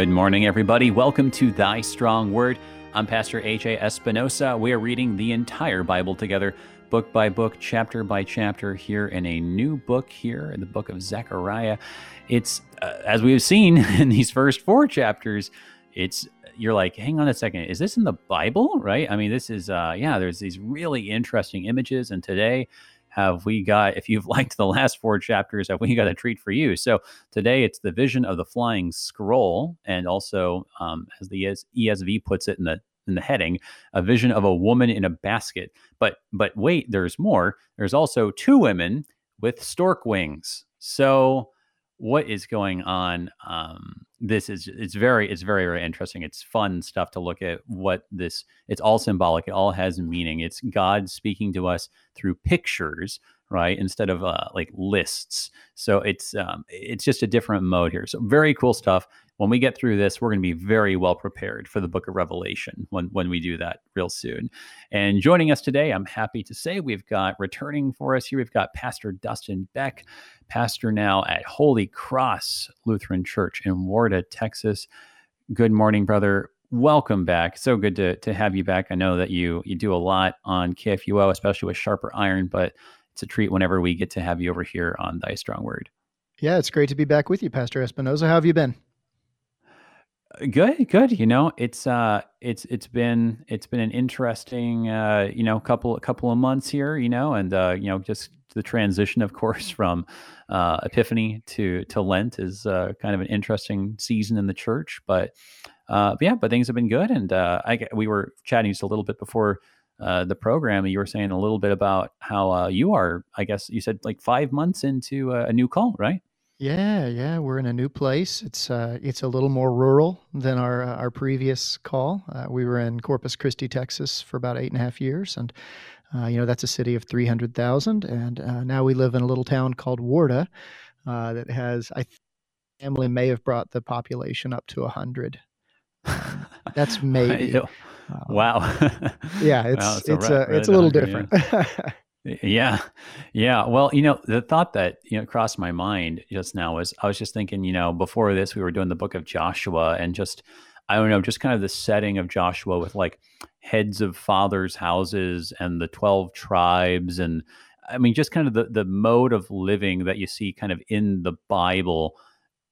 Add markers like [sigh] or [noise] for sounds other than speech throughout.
Good morning, everybody. Welcome to Thy Strong Word. I'm Pastor AJ Espinosa. We are reading the entire Bible together, book by book, chapter by chapter, here in a new book here in the book of Zechariah. It's, uh, as we've seen [laughs] in these first four chapters, it's you're like, hang on a second, is this in the Bible? Right? I mean, this is, uh, yeah, there's these really interesting images. And today, have we got, if you've [laughs] liked the last four chapters, have we got a treat for you? So today it's the vision of the flying scroll, and also, um, as the ESV puts it in the in the heading, a vision of a woman in a basket. But but wait, there's more. There's also two women with stork wings. So what is going on? Um, this is it's very it's very very interesting. It's fun stuff to look at. What this it's all symbolic. It all has meaning. It's God speaking to us through pictures, right? Instead of uh, like lists. So it's um, it's just a different mode here. So very cool stuff when we get through this, we're going to be very well prepared for the book of Revelation when, when we do that real soon. And joining us today, I'm happy to say we've got returning for us here, we've got Pastor Dustin Beck, pastor now at Holy Cross Lutheran Church in Warda, Texas. Good morning, brother. Welcome back. So good to, to have you back. I know that you you do a lot on KFUO, especially with Sharper Iron, but it's a treat whenever we get to have you over here on Thy Strong Word. Yeah, it's great to be back with you, Pastor Espinosa. How have you been? Good, good. You know, it's uh, it's it's been it's been an interesting uh, you know, couple couple of months here. You know, and uh, you know, just the transition, of course, [laughs] from uh, Epiphany to to Lent is uh, kind of an interesting season in the church. But, uh, but yeah, but things have been good, and uh, I we were chatting just a little bit before uh, the program. And you were saying a little bit about how uh, you are. I guess you said like five months into a, a new call, right? Yeah, yeah, we're in a new place. It's uh, it's a little more rural than our uh, our previous call. Uh, we were in Corpus Christi, Texas, for about eight and a half years, and uh, you know that's a city of three hundred thousand. And uh, now we live in a little town called Warda uh, that has I th- family may have brought the population up to a hundred. Um, that's [laughs] maybe. Um, wow. [laughs] yeah, it's wow, it's, it's a, it's a little different. Yeah. [laughs] Yeah. Yeah. Well, you know, the thought that, you know, crossed my mind just now was I was just thinking, you know, before this, we were doing the book of Joshua and just, I don't know, just kind of the setting of Joshua with like heads of fathers' houses and the 12 tribes. And I mean, just kind of the, the mode of living that you see kind of in the Bible.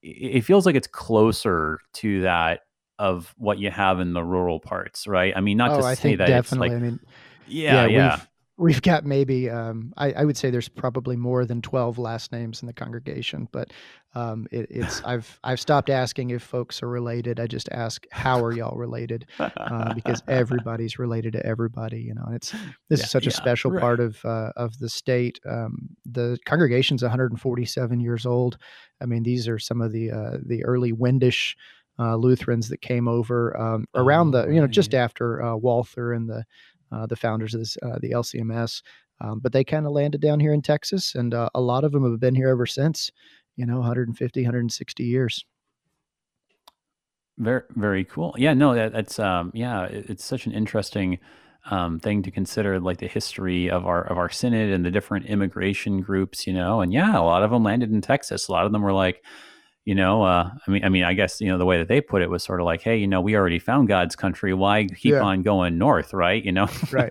It feels like it's closer to that of what you have in the rural parts, right? I mean, not oh, to I say that definitely. it's like, I mean, yeah, yeah. yeah we've got maybe um, I, I, would say there's probably more than 12 last names in the congregation but um, it, it's [laughs] i've i've stopped asking if folks are related. I just ask how are y'all related? Uh, because everybody's related to everybody you know and it's this yeah, is such yeah, a special right. part of uh, of the state. Um, the congregation's 147 years old. I mean these are some of the uh, the early wendish uh, Lutherans that came over um, around oh, the, you know, just after uh, Walther and the uh, the founders of this, uh, the LCMS. Um, but they kind of landed down here in Texas, and uh, a lot of them have been here ever since. You know, 150, 160 years. Very, very cool. Yeah, no, that, that's um, yeah, it, it's such an interesting um, thing to consider, like the history of our of our synod and the different immigration groups. You know, and yeah, a lot of them landed in Texas. A lot of them were like you know uh, i mean i mean i guess you know the way that they put it was sort of like hey you know we already found god's country why keep yeah. on going north right you know right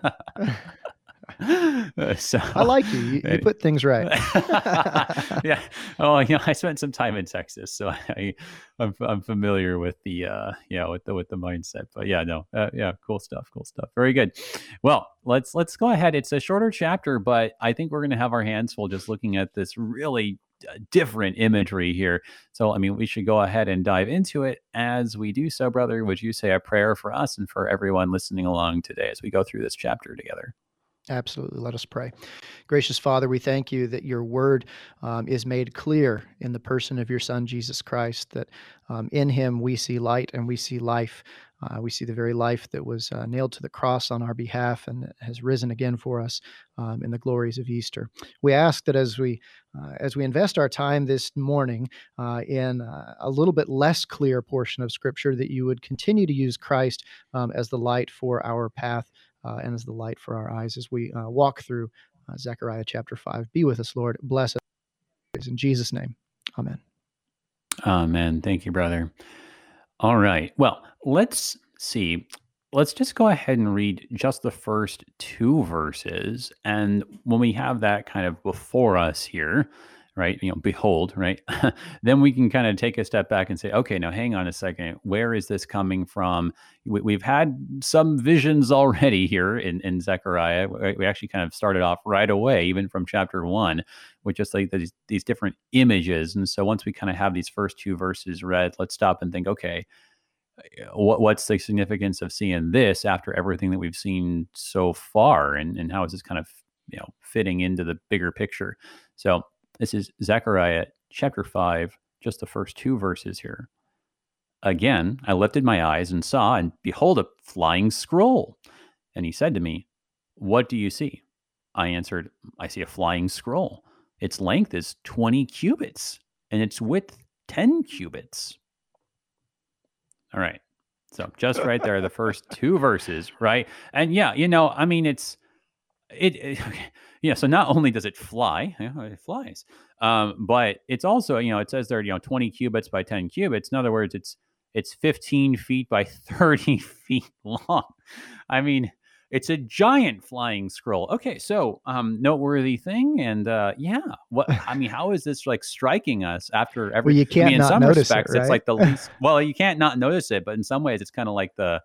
[laughs] so I like you. You, you put things right. [laughs] yeah. Oh, you know, I spent some time in Texas, so [laughs] I, I'm, I'm familiar with the, uh, yeah, with the with the mindset. But yeah, no, uh, yeah, cool stuff, cool stuff. Very good. Well, let's let's go ahead. It's a shorter chapter, but I think we're going to have our hands full just looking at this really different imagery here. So, I mean, we should go ahead and dive into it. As we do so, brother, would you say a prayer for us and for everyone listening along today as we go through this chapter together? Absolutely. Let us pray. Gracious Father, we thank you that your word um, is made clear in the person of your Son, Jesus Christ, that um, in him we see light and we see life. Uh, we see the very life that was uh, nailed to the cross on our behalf and has risen again for us um, in the glories of Easter. We ask that as we uh, as we invest our time this morning uh, in uh, a little bit less clear portion of Scripture, that you would continue to use Christ um, as the light for our path uh, and as the light for our eyes as we walk through Zechariah chapter five. Be with us, Lord. Bless us in Jesus' name. Amen. Amen. Thank you, brother. All right. Well, let's see. Let's just go ahead and read just the first two verses. And when we have that kind of before us here, right, you know, behold, right, [laughs] then we can kind of take a step back and say, okay, now hang on a second. Where is this coming from? We, have had some visions already here in, in Zechariah. We actually kind of started off right away, even from chapter one, with just like these, these different images. And so once we kind of have these first two verses read, let's stop and think, okay, what, what's the significance of seeing this after everything that we've seen so far and, and how is this kind of you know fitting into the bigger picture so this is zechariah chapter 5 just the first two verses here. Again i lifted my eyes and saw and behold a flying scroll. And he said to me what do you see? I answered i see a flying scroll. Its length is 20 cubits and its width 10 cubits. All right. So just right there, the first two verses, right? And yeah, you know, I mean, it's it, [laughs] it yeah. So not only does it fly, [laughs] you know, it flies, um, but it's also you know it says there you know twenty cubits by ten cubits. In other words, it's it's fifteen feet by [laughs] thirty feet long. I mean, it's a giant flying scroll. Okay, so um, noteworthy thing, and uh, yeah, what I mean, how is this like striking us after every? Well, you can't I mean, in some respects, it, right? it's like the least. well, you can't not notice it, but in some ways, it's kind of like the.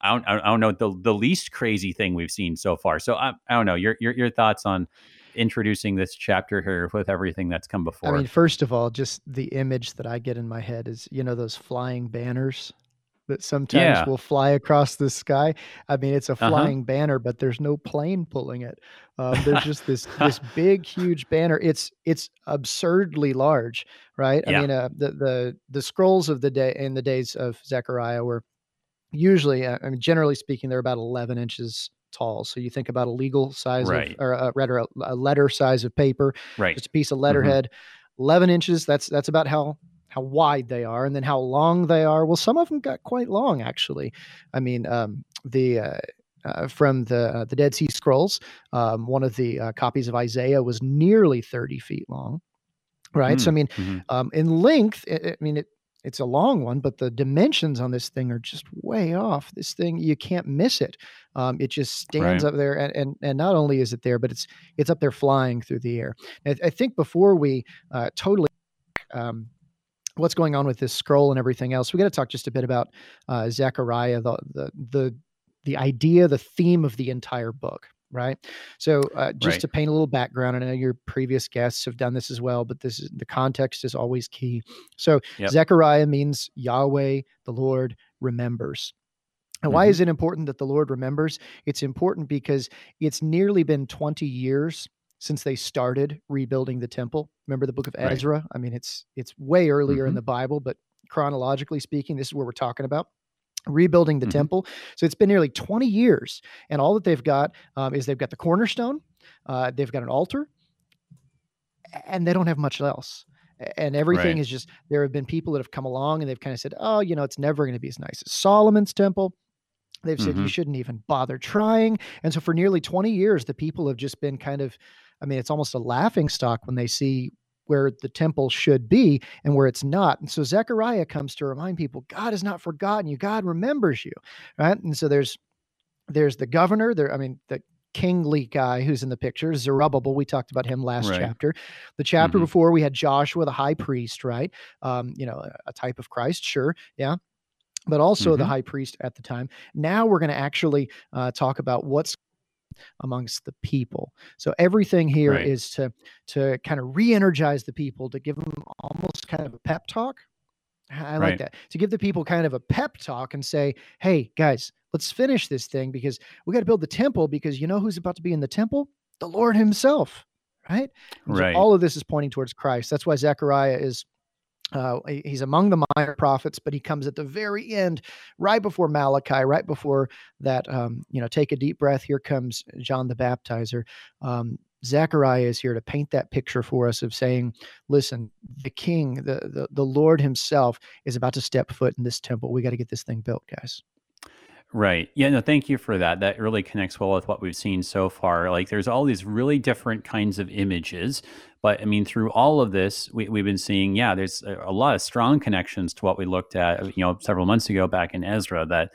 I don't, I don't know the the least crazy thing we've seen so far. So I, I don't know your, your your thoughts on introducing this chapter here with everything that's come before. I mean, first of all, just the image that I get in my head is you know those flying banners that sometimes Yeah. will fly across the sky. I mean, it's a Uh-huh. flying banner, but there's no plane pulling it. Um, there's [laughs] just this this big, huge banner. It's it's absurdly large, right? I mean, uh, the the the scrolls of the day in the days of Zechariah were usually, uh, I mean, generally speaking, they're about 11 inches tall. So you think about a legal size of, Right. or uh, rather, a, a letter size of paper, Right. just a piece of Mhm. letterhead 11 inches that's that's about how how wide they are and then how long they are well some of them got quite long actually i mean um, the uh, uh, from the uh, the Dead Sea Scrolls, um, one of the uh, copies of Isaiah was nearly 30 feet long, right? So I Mm, mean, mhm. um, in length, i I mean it. It's a long one, but the dimensions on this thing are just way off. This thing you can't miss it. Um, it just stands Right. up there, and, and and not only is it there, but it's it's up there flying through the air. I, I think before we uh, totally um, what's going on with this scroll and everything else, we got to talk just a bit about uh, Zechariah, the the the the idea, the theme of the entire book, right? So, uh, just Right. to paint a little background, I know your previous guests have done this as well, but this is the context is always key. So, Yep. Zechariah means Yahweh, the Lord, remembers. And why Mhm. is it important that the Lord remembers? It's important because it's nearly been 20 years since they started rebuilding the temple. Remember the book of Right. Ezra? I mean, it's it's way earlier in Mhm. the Bible, but chronologically speaking, this is where we're talking about rebuilding the Mhm. temple. So it's been nearly 20 years, and all that they've got um, is they've got the cornerstone, uh, they've got an altar, and they don't have much else. And everything Right. is just there have been people that have come along and they've kind of said, oh, you know, it's never going to be as nice as Solomon's temple. They've said you Mhm. shouldn't even bother trying. And so for nearly 20 years, the people have just been kind of, I mean, it's almost a laughing stock when they see where the temple should be and where it's not. And so Zechariah comes to remind people, God has not forgotten you. God remembers you. Right. And so there's there's the governor, there, I mean, the kingly guy who's in the picture, Zerubbabel. We talked about him last Right. chapter. The chapter Mhm. before we had Joshua, the high priest, right? Um, you know, a, a type of Christ, sure. Yeah but also the Mhm. high priest at the time. Now we're going to actually uh, talk about what's amongst the people. So everything here is Right. to to kind of re-energize the people, to give them almost kind of a pep talk. I like Right. that. To give the people kind of a pep talk and say, "Hey guys, let's finish this thing because we got to build the temple because you know who's about to be in the temple? The Lord himself." Right? So Right. all of this is pointing towards Christ. That's why Zechariah is uh, he's among the minor prophets, but he comes at the very end, right before Malachi, right before that. Um, you know, take a deep breath. Here comes John the Baptizer. Um, Zechariah is here to paint that picture for us of saying, "Listen, the King, the the, the Lord Himself, is about to step foot in this temple. We got to get this thing built, guys." Right. Yeah, no, thank you for that. That really connects well with what we've seen so far. Like there's all these really different kinds of images, but I mean through all of this we, we've been seeing, yeah, there's a, a lot of strong connections to what we looked at, you know, several months ago back in Ezra that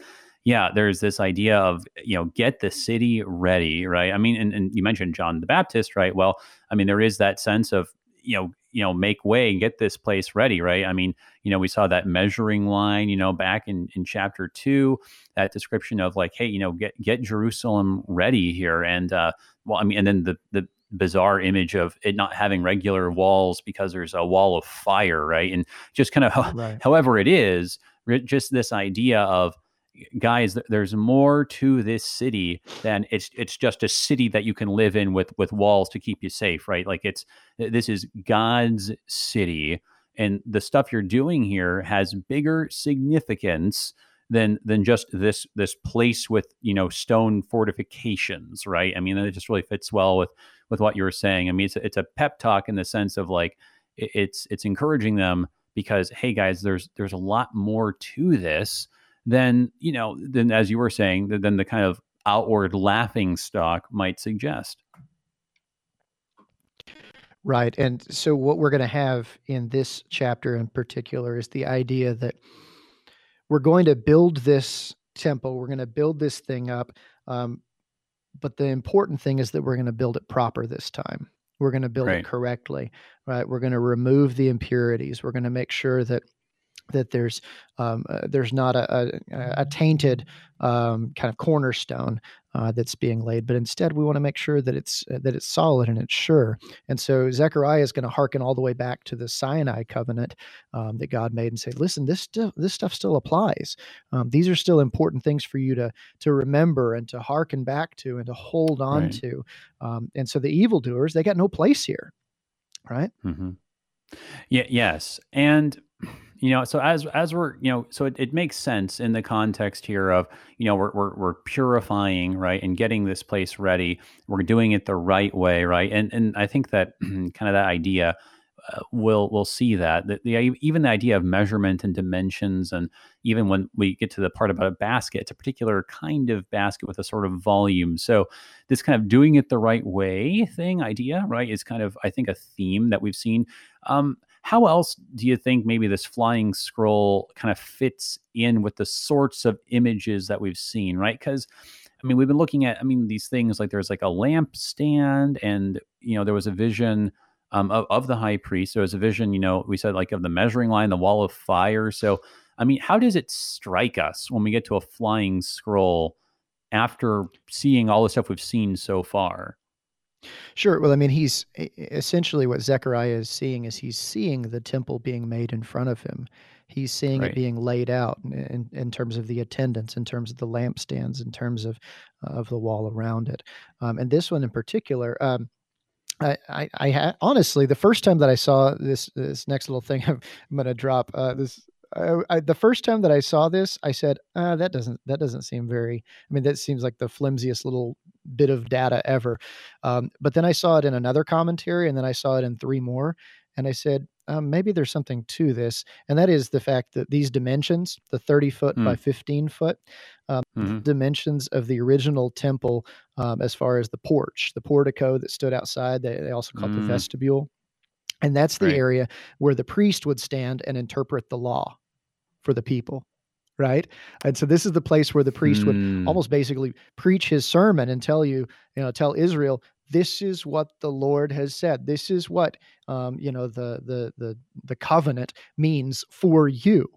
yeah, there's this idea of, you know, get the city ready, right? I mean, and, and you mentioned John the Baptist, right? Well, I mean, there is that sense of, you know, you know make way and get this place ready right i mean you know we saw that measuring line you know back in in chapter 2 that description of like hey you know get get jerusalem ready here and uh well i mean and then the the bizarre image of it not having regular walls because there's a wall of fire right? And just kind of right. however it is just this idea of guys there's more to this city than it's it's just a city that you can live in with with walls to keep you safe right? Like it's this is god's city and the stuff you're doing here has bigger significance than than just this this place with you know stone fortifications right? I mean it just really fits well with with what you were saying. I mean it's a, it's a pep talk in the sense of like it's it's encouraging them because hey guys there's there's a lot more to this than you know than as you were saying than the kind of outward laughing stock might suggest. Right. And so what we're going to have in this chapter in particular is the idea that we're going to build this temple. We're going to build this thing up. Um, but the important thing is that we're going to build it proper this time. We're going to build right. it correctly right? We're going to remove the impurities. We're going to make sure that that there's um, uh, there's not a, a, a tainted um, kind of cornerstone uh, that's being laid, but instead we want to make sure that it's uh, that it's solid and it's sure. And so Zechariah is going to hearken all the way back to the Sinai covenant um, that God made and say, "Listen, this still, this stuff still applies. Um, these are still important things for you to to remember and to hearken back to and to hold on right. to." Um, and so the evildoers they got no place here, right? Mm-hmm. Yeah. Yes. And you know so as as we're you know so it, it makes sense in the context here of you know we're, we're we're purifying right and getting this place ready. We're doing it the right way right? And and i think that [clears throat] kind of that idea uh, will we'll see that. The, the, even the idea of measurement and dimensions and even when we get to the part about a basket it's a particular kind of basket with a sort of volume. So this kind of doing it the right way thing idea right is kind of i think a theme that we've seen. Um, how else do you think maybe this flying scroll kind of fits in with the sorts of images that we've seen, right? Because I mean, we've been looking at, I mean, these things like there's like a lampstand, and you know, there was a vision um, of, of the high priest. There was a vision, you know, we said like of the measuring line, the wall of fire. So, I mean, how does it strike us when we get to a flying scroll after seeing all the stuff we've seen so far? Sure. Well, I mean, he's essentially what Zechariah is seeing is he's seeing the temple being made in front of him. He's seeing right. it being laid out in, in, terms of the attendants, in terms of the lampstands, in terms of of the wall around it. Um, and this one in particular, um, I, I, I had honestly the first time that I saw this this next little thing [laughs] I'm, I'm going to drop uh, this I, I, the first time that I saw this, I said, uh, "That doesn't that doesn't seem very." I mean, that seems like the flimsiest little bit of data ever. Um, but then I saw it in another commentary, and then I saw it in three more, and I said, um, maybe there's something to this, and that is the fact that these dimensions, the 30 foot mm. by 15 foot, um, mm-hmm. dimensions of the original temple, um, as far as the porch, the portico that stood outside, they, they also called mm. the vestibule. And that's the right. area where the priest would stand and interpret the law for the people. Right. And so this is the place where the priest mm. would almost basically preach his sermon and tell you, you know, tell Israel, this is what the Lord has said. This is what, um, you know, the, the, the, the covenant means for you.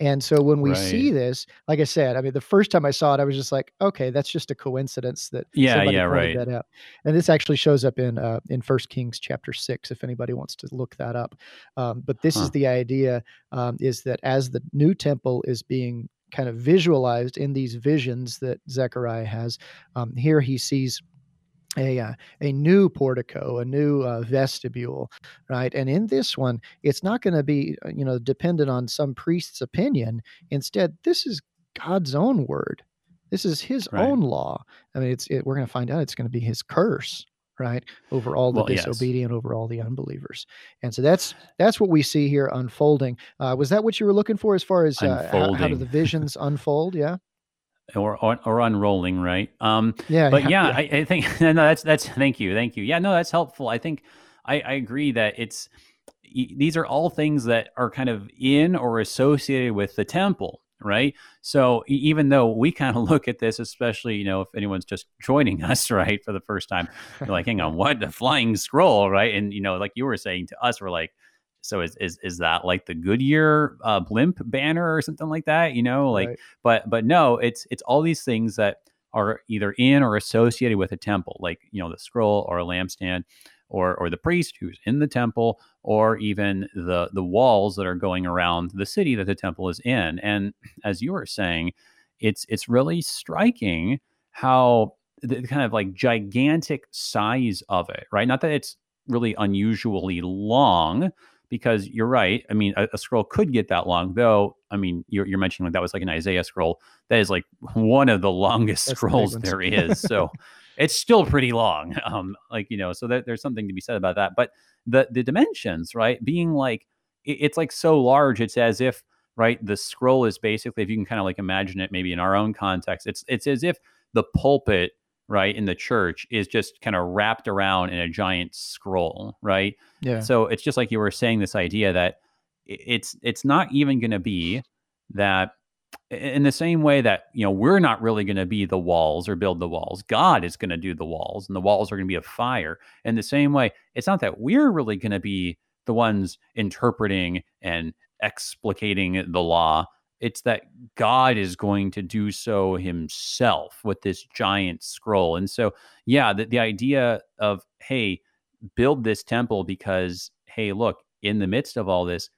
And so when we right. see this, like I said, I mean, the first time I saw it, I was just like, okay, that's just a coincidence that yeah, yeah, right. That out. And this actually shows up in uh, in First Kings chapter six, if anybody wants to look that up. Um, but this huh. is the idea: um, is that as the new temple is being kind of visualized in these visions that Zechariah has, um, here he sees a uh, a new portico, a new uh, vestibule, right? And in this one, it's not going to be uh, you know dependent on some priest's opinion. Instead, this is God's own word. This is His right. own law. I mean, it's it, we're going to find out it's going to be His curse, right, over all the well, disobedient, yes. over all the unbelievers. And so that's that's what we see here unfolding. Uh, was that what you were looking for as far as uh, how, how do the visions unfold? Yeah. Or, or, or unrolling, right? Um, yeah, but yeah, yeah, I, I think [laughs] no, that's that's thank you, thank you. Yeah, no, that's helpful. I think I, I agree that it's these are all things that are kind of in or associated with the temple, right? So even though we kind of [laughs] look at this, especially you know if anyone's just joining [laughs] us right for the first time, you're like, hang on, what the flying scroll, right? And you know, like you were saying to us, we're like, so is is is that like the Goodyear uh, blimp banner or something like that? You know, like, right. but but no, it's it's all these things that are either in or associated with a temple, like you know the scroll or a lampstand or or the priest who's in the temple or even the the walls that are going around the city that the temple is in and as you were saying it's it's really striking how the kind of like gigantic size of it right not that it's really unusually long because you're right. I mean, a, a, scroll could get that long, though. I mean, you're, you're mentioning like that was like an Isaiah scroll. That is like one of the [laughs] longest That's scrolls the there [laughs] is. So it's still pretty long. [laughs] Um, like you know, so that, there's something to be said about that. But the the dimensions, right, being like it, it's like so large, it's as if right the scroll is basically, if you can kind of like imagine it, maybe in our own context, it's it's as if the pulpit right in the church is just kind of wrapped around in a giant scroll right? Yeah. So it's just like you were saying this idea that it's it's not even going to be that in the same way that you know we're not really going to be the walls or build the walls. God is going to do the walls and the walls are going to be of fire. In the same way it's not that we're really going to be the ones interpreting and explicating the law it's that God is going to do so himself with this giant scroll. And so, yeah, the, the idea of, hey, build this temple because, hey, look, in the midst of all this,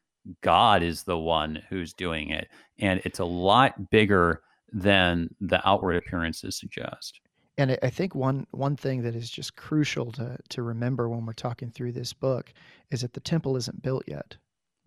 God is the one who's doing it. And it's a lot bigger than the outward appearances suggest. And I think one one thing that is just crucial to to remember when we're talking through this book is that the temple isn't built yet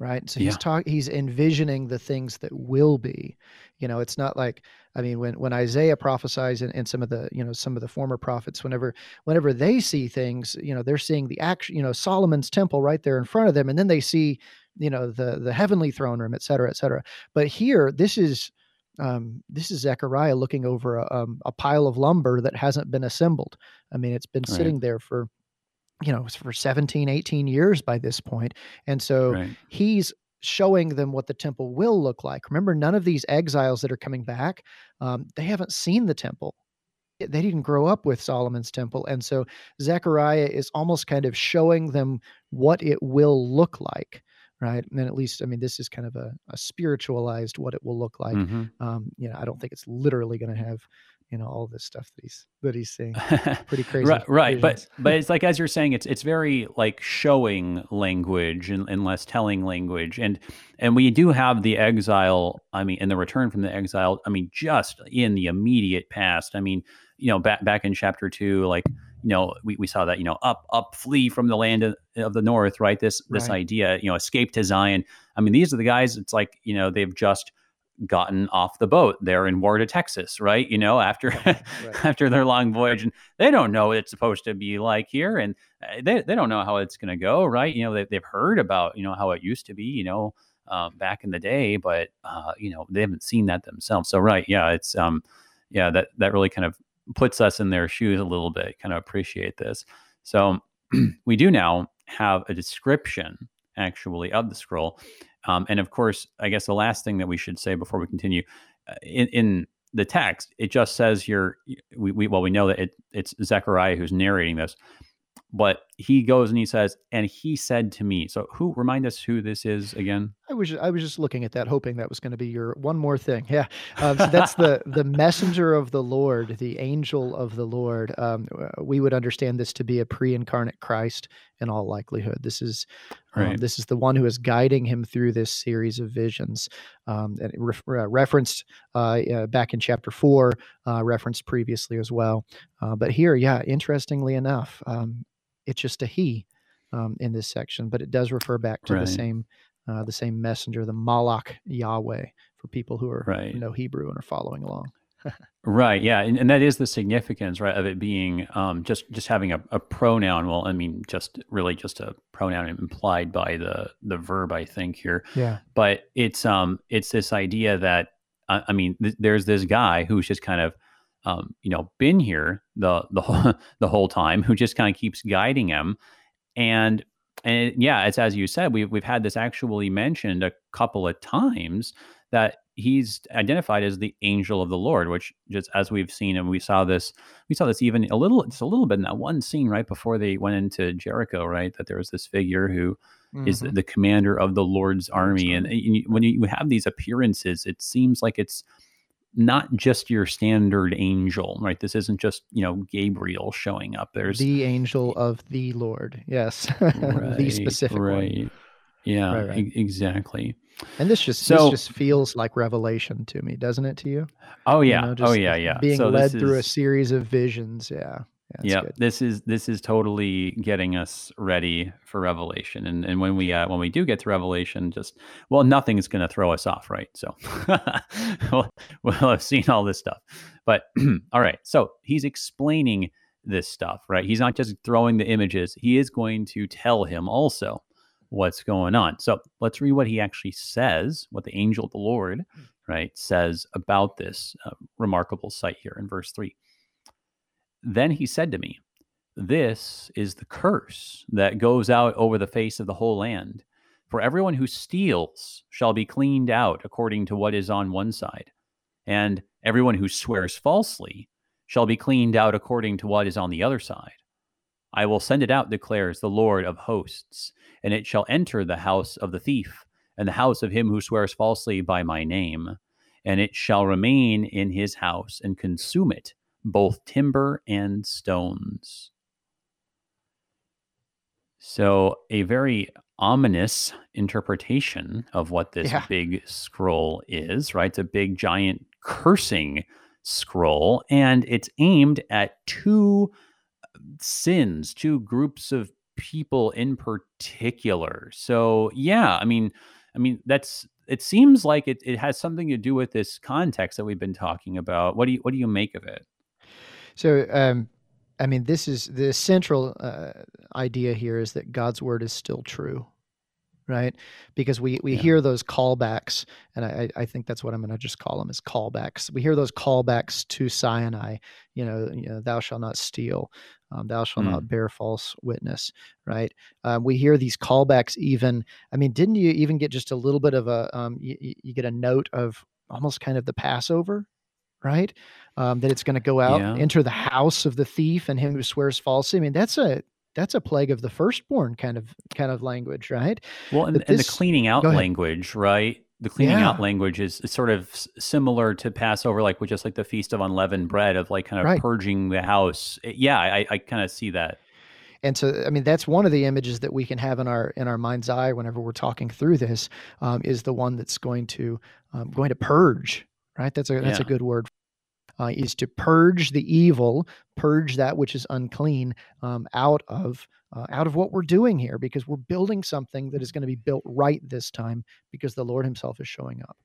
right so he's yeah. talk he's envisioning the things that will be you know it's not like i mean when when isaiah prophesies and, and some of the you know some of the former prophets whenever whenever they see things you know they're seeing the action you know solomon's temple right there in front of them and then they see you know the the heavenly throne room et cetera et cetera but here this is um, this is Zechariah looking over a, um, a pile of lumber that hasn't been assembled. I mean, it's been right. sitting there for you know, for 17, 18 years by this point. And so right. he's showing them what the temple will look like. Remember, none of these exiles that are coming back, um, they haven't seen the temple. They didn't grow up with Solomon's temple. And so Zechariah is almost kind of showing them what it will look like. Right. And at least, I mean, this is kind of a, a spiritualized what it will look like. Mm-hmm. Um, you know, I don't think it's literally going to have you know all this stuff that he's that he's seeing. [laughs] Pretty crazy right, right. but but it's [laughs] like as you're saying it's it's very like showing language and, and less telling language. And and we do have the exile i mean and the return from the exile i mean just in the immediate past. I mean you know back back in chapter two like you know we, we saw that you know up up flee from the land of, of the north right? This this right. idea you know escape to zion. I mean these are the guys it's like you know they've just gotten off the boat there in Warda, Texas, right? You know, after right. [laughs] after their long voyage, and they don't know what it's supposed to be like here, and uh, they, they don't know how it's going to go, right? You know, they, they've heard about you know how it used to be, you know, um, back in the day, but uh, you know they haven't seen that themselves. So, right, yeah, it's um, yeah, that that really kind of puts us in their shoes a little bit. Kind of appreciate this. So [clears throat] we do now have a description actually of the scroll um, and of course, I guess the last thing that we should say before we continue uh, in, in the text, it just says here, we, we well, we know that it, it's Zechariah who's narrating this, but he goes and he says, and he said to me. So who remind us who this is again? I was I was just looking at that, hoping that was going to be your one more thing. Yeah, um, so that's the the [laughs] messenger of the Lord, the angel of the Lord. Um, uh, we would understand this to be a pre-incarnate Christ in all likelihood. This is um, right. this is the one who is guiding him through this series of visions, um, and re- uh, referenced uh, uh, back in chapter four, uh, referenced previously as well. Uh, but here, yeah, interestingly enough, um, it's just a he um, in this section, but it does refer back to right. the same uh, the same messenger, the Malach Yahweh, for people who are right. know Hebrew and are following along. right. Yeah, and, and that is the significance, right, of it being um, just just having a, a, pronoun. Well, I mean, just really just a pronoun implied by the the verb, I think here. Yeah. But it's um it's this idea that I, I mean, th- there's this guy who's just kind of, um, you know, been here the the whole, [laughs] the whole time, who just kind of keeps guiding him, and and yeah, it's as you said, we've we've had this actually mentioned a couple of times that he's identified as the angel of the Lord, which just as we've seen and we saw this, we saw this even a little, just a little bit in that one scene right before they went into Jericho, right? That there was this figure who mm-hmm. is the commander of the Lord's army, and, and when you have these appearances, it seems like it's not just your standard angel, right? This isn't just you know Gabriel showing up. There's the angel of the Lord, yes, [laughs] right, the specific right. one. Yeah, right, right. E- exactly. And this just so, this just feels like revelation to me, doesn't it to you? Oh yeah. You know, oh yeah, yeah. Being so led through is, a series of visions. Yeah. Yeah, good. this is this is totally getting us ready for Revelation, and and when we uh, when we do get to Revelation, just well, nothing's going to throw us off, right? So [laughs] we'll, we'll have seen all this stuff, but [clears throat] all right. So he's explaining this stuff, right? He's not just throwing the images; he is going to tell him also what's going on. So let's read what he actually says, what the angel of the Lord, right, says about this uh, remarkable sight here in verse 3. Then he said to me, This is the curse that goes out over the face of the whole land. For everyone who steals shall be cleaned out according to what is on one side, and everyone who swears falsely shall be cleaned out according to what is on the other side. I will send it out, declares the Lord of hosts, and it shall enter the house of the thief, and the house of him who swears falsely by my name, and it shall remain in his house and consume it, both timber and stones. So, a very ominous interpretation of what this yeah. big scroll is, right? It's a big, giant cursing scroll, and it's aimed at two uh, sins, two groups of people in particular. So yeah, I mean, I mean that's it seems like it, it has something to do with this context that we've been talking about. What do you what do you make of it? So um I mean this is the central uh, idea here is that God's word is still true right? Because we we yeah. hear those callbacks, and I I think that's what I'm going to just call them as callbacks. We hear those callbacks to Sinai. You know, you know, thou shalt not steal, um, thou shalt mm. not bear false witness, right? Um, we hear these callbacks. Even, I mean, didn't you even get just a little bit of a um, you, you get a note of almost kind of the Passover, right? Um, that it's going to go out, yeah. enter the house of the thief and him who swears falsely. I mean, that's a that's a plague of the firstborn kind of kind of language, right? Well, and, this, and the cleaning out language, right? The cleaning yeah. out language is, is, sort of similar to Passover, like with just like the feast of unleavened bread, of like kind of right. purging the house. Eh, yeah, I, I kind of see that. And so, I mean, that's one of the images that we can have in our in our mind's eye whenever we're talking through this. Um, is the one that's going to um, going to purge, right? That's a that's yeah. a good word uh, is to purge the evil, purge that which is unclean um, out of uh, out of what we're doing here, because we're building something that is going to be built right this time, because the Lord Himself is showing up.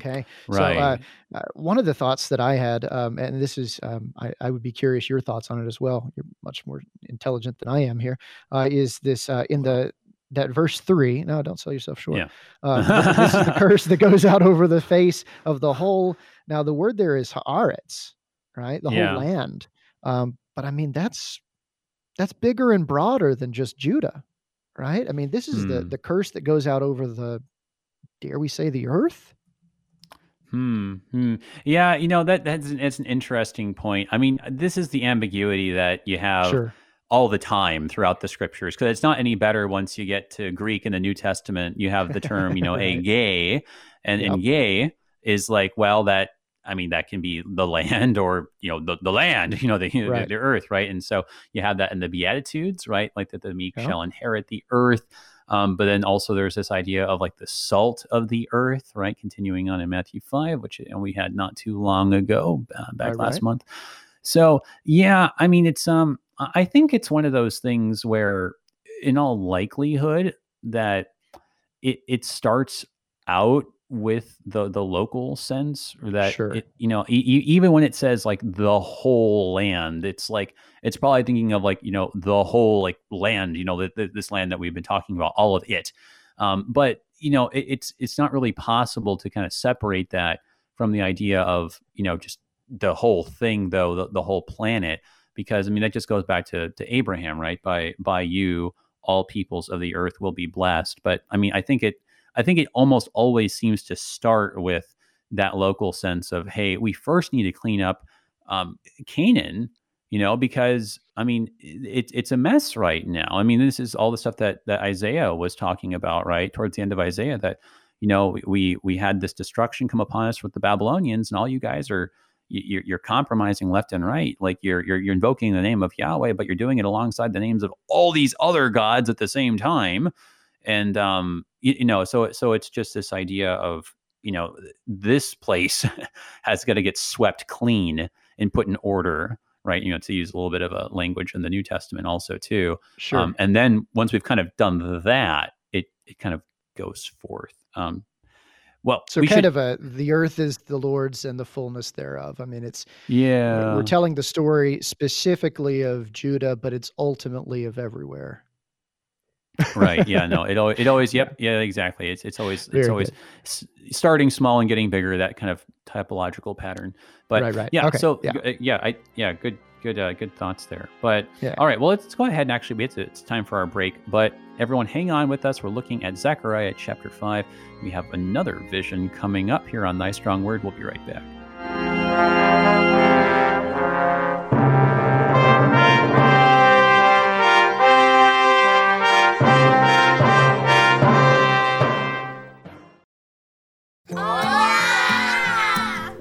Okay. Right. So, uh, uh, one of the thoughts that I had, um, and this is, um, I, I, would be curious your thoughts on it as well. You're much more intelligent than I am here. Uh, is this uh, in the that verse three? No, don't sell yourself short. Yeah. Uh, [laughs] this is the curse that goes out over the face of the whole now the word there is haaretz, right? The yeah. whole land. Um, but I mean that's that's bigger and broader than just Judah, right? I mean this is the hmm. the curse that goes out over the dare we say the earth? Hmm. hmm. Yeah, you know that that's an, that's an interesting point. I mean, this is the ambiguity that you have sure. All the time throughout the scriptures because it's not any better once you get to Greek in the New Testament. You have the term, you know, [laughs] a a and yep. in gay is like, well, that I mean, that can be the land or, you know, the, the land, [laughs] you know, the, right. the, the, earth, right? And so you have that in the Beatitudes, right? Like that the meek yeah. shall inherit the earth. Um, but then also there's this idea of like the salt of the earth, right? Continuing on in Matthew 5, which and we had not too long ago, uh, back last right. month. So, yeah, I mean, it's, um, I think it's one of those things where, in all likelihood, that it, it starts out with the the local sense that sure. it, you know e- even when it says like the whole land it's like it's probably thinking of like you know the whole like land you know the, the, this land that we've been talking about all of it um, but you know it, it's it's not really possible to kind of separate that from the idea of you know just the whole thing though the, the whole planet because I mean that just goes back to to Abraham right? By by you all peoples of the earth will be blessed. But I mean I think it I think it almost always seems to start with that local sense of hey we first need to clean up um, Canaan you know because I mean it's it's a mess right now. I mean this is all the stuff that that Isaiah was talking about right towards the end of Isaiah that you know we we had this destruction come upon us with the Babylonians and all you guys are you're, you're compromising left and right. Like you're, you're you're invoking the name of Yahweh, but you're doing it alongside the names of all these other gods at the same time. And um, you, you know, so so it's just this idea of you know this place [laughs] has got to get swept clean and put in order right you know to use a little bit of a language in the new testament also too sure um, and then once we've kind of done that it it kind of goes forth um, well, so we kind should, of a the earth is the Lord's and the fullness thereof. I mean, it's yeah. We're telling the story specifically of Judah, but it's ultimately of everywhere. Right. Yeah. No. It always. It always. [laughs] Yep. Yeah. Exactly. It's. It's always. Very it's always s- starting small and getting bigger. That kind of typological pattern. But right. Right. Yeah. Okay. So yeah. Yeah. I. Yeah. Good good uh, good thoughts there. But yeah. all right, well let's go ahead and actually it's it's time for our break. But everyone, hang on with us. We're looking at Zechariah chapter five. We have another vision coming up here on Thy Strong Word. We'll be right back.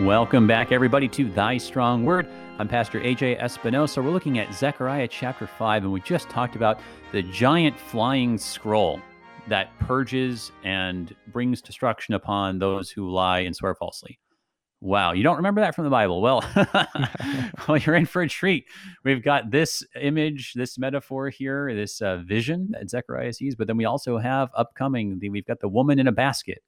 Welcome back, everybody, to Thy Strong Word. I'm Pastor AJ Espinosa. We're looking at Zechariah chapter 5, and we just talked about the giant flying scroll that purges and brings destruction upon those who lie and swear falsely. Wow, you don't remember that from the Bible? Well, [laughs] [laughs] well, you're in for a treat. We've got this image, this metaphor here, this uh, vision that Zechariah sees, but then we also have upcoming. The, we've got the woman in a basket,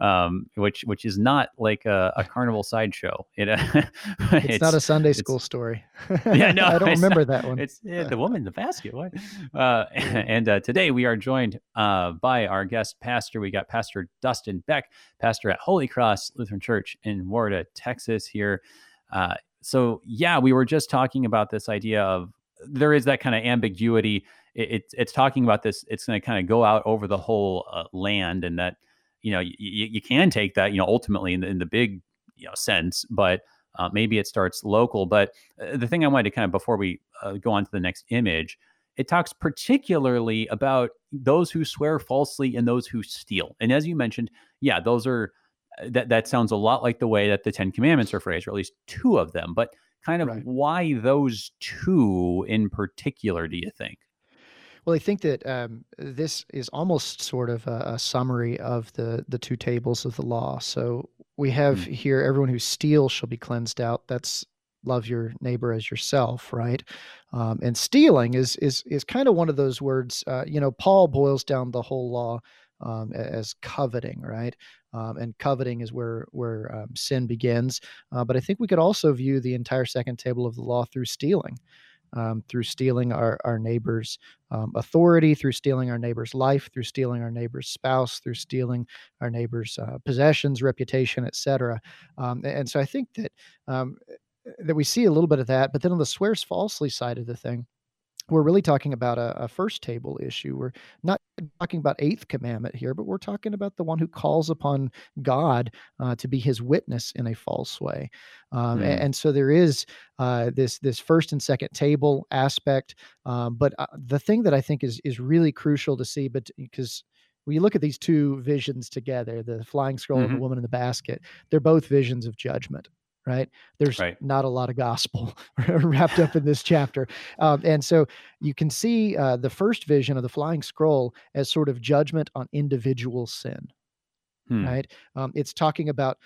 um, which which is not like a, a carnival sideshow. It, uh, it's, [laughs] it's, not a Sunday school story. Yeah, no, I don't remember not, that one. It's yeah, the woman in the basket. What? Uh, and uh, today we are joined uh, by our guest pastor. We got Pastor Dustin Beck, pastor at Holy Cross Lutheran Church in Warren. Warda, Texas here. Uh, so yeah, we were just talking about this idea of there is that kind of ambiguity. It, it's it's talking about this. It's going to kind of go out over the whole uh, land, and that you know you, you can take that you know ultimately in the, in the big you know sense, but uh, maybe it starts local. But uh, the thing I wanted to kind of before we uh, go on to the next image, it talks particularly about those who swear falsely and those who steal. And as you mentioned, yeah, those are that that sounds a lot like the way that the Ten Commandments are phrased, or at least two of them. But kind of right. why those two in particular? Do you think? Well, I think that um, this is almost sort of a, a, summary of the the two tables of the law. So we have mm-hmm. here everyone who steals shall be cleansed out. That's love your neighbor as yourself, right? Um, and stealing is is is kind of one of those words. Uh, you know, Paul boils down the whole law um, as coveting, right? Um, and coveting is where where um, sin begins. Uh, but I think we could also view the entire second table of the law through stealing, um, through stealing our our neighbor's um, authority, through stealing our neighbor's life, through stealing our neighbor's spouse, through stealing our neighbor's uh, possessions, reputation, etc. Um, and so I think that um, that we see a little bit of that. But then on the swears falsely side of the thing we're really talking about a, a, first table issue. We're not talking about eighth commandment here, but we're talking about the one who calls upon God uh, to be his witness in a false way. Um, mm. and, and, so there is uh, this this first and second table aspect. Um, but uh, the thing that I think is is really crucial to see, but because when you look at these two visions together, the flying scroll mm-hmm. and the woman in the basket, they're both visions of judgment right? There's right. not a lot of gospel [laughs] wrapped up in this chapter. Um, and so you can see uh, the first vision of the flying scroll as sort of judgment on individual sin. hmm. right? Um, it's talking about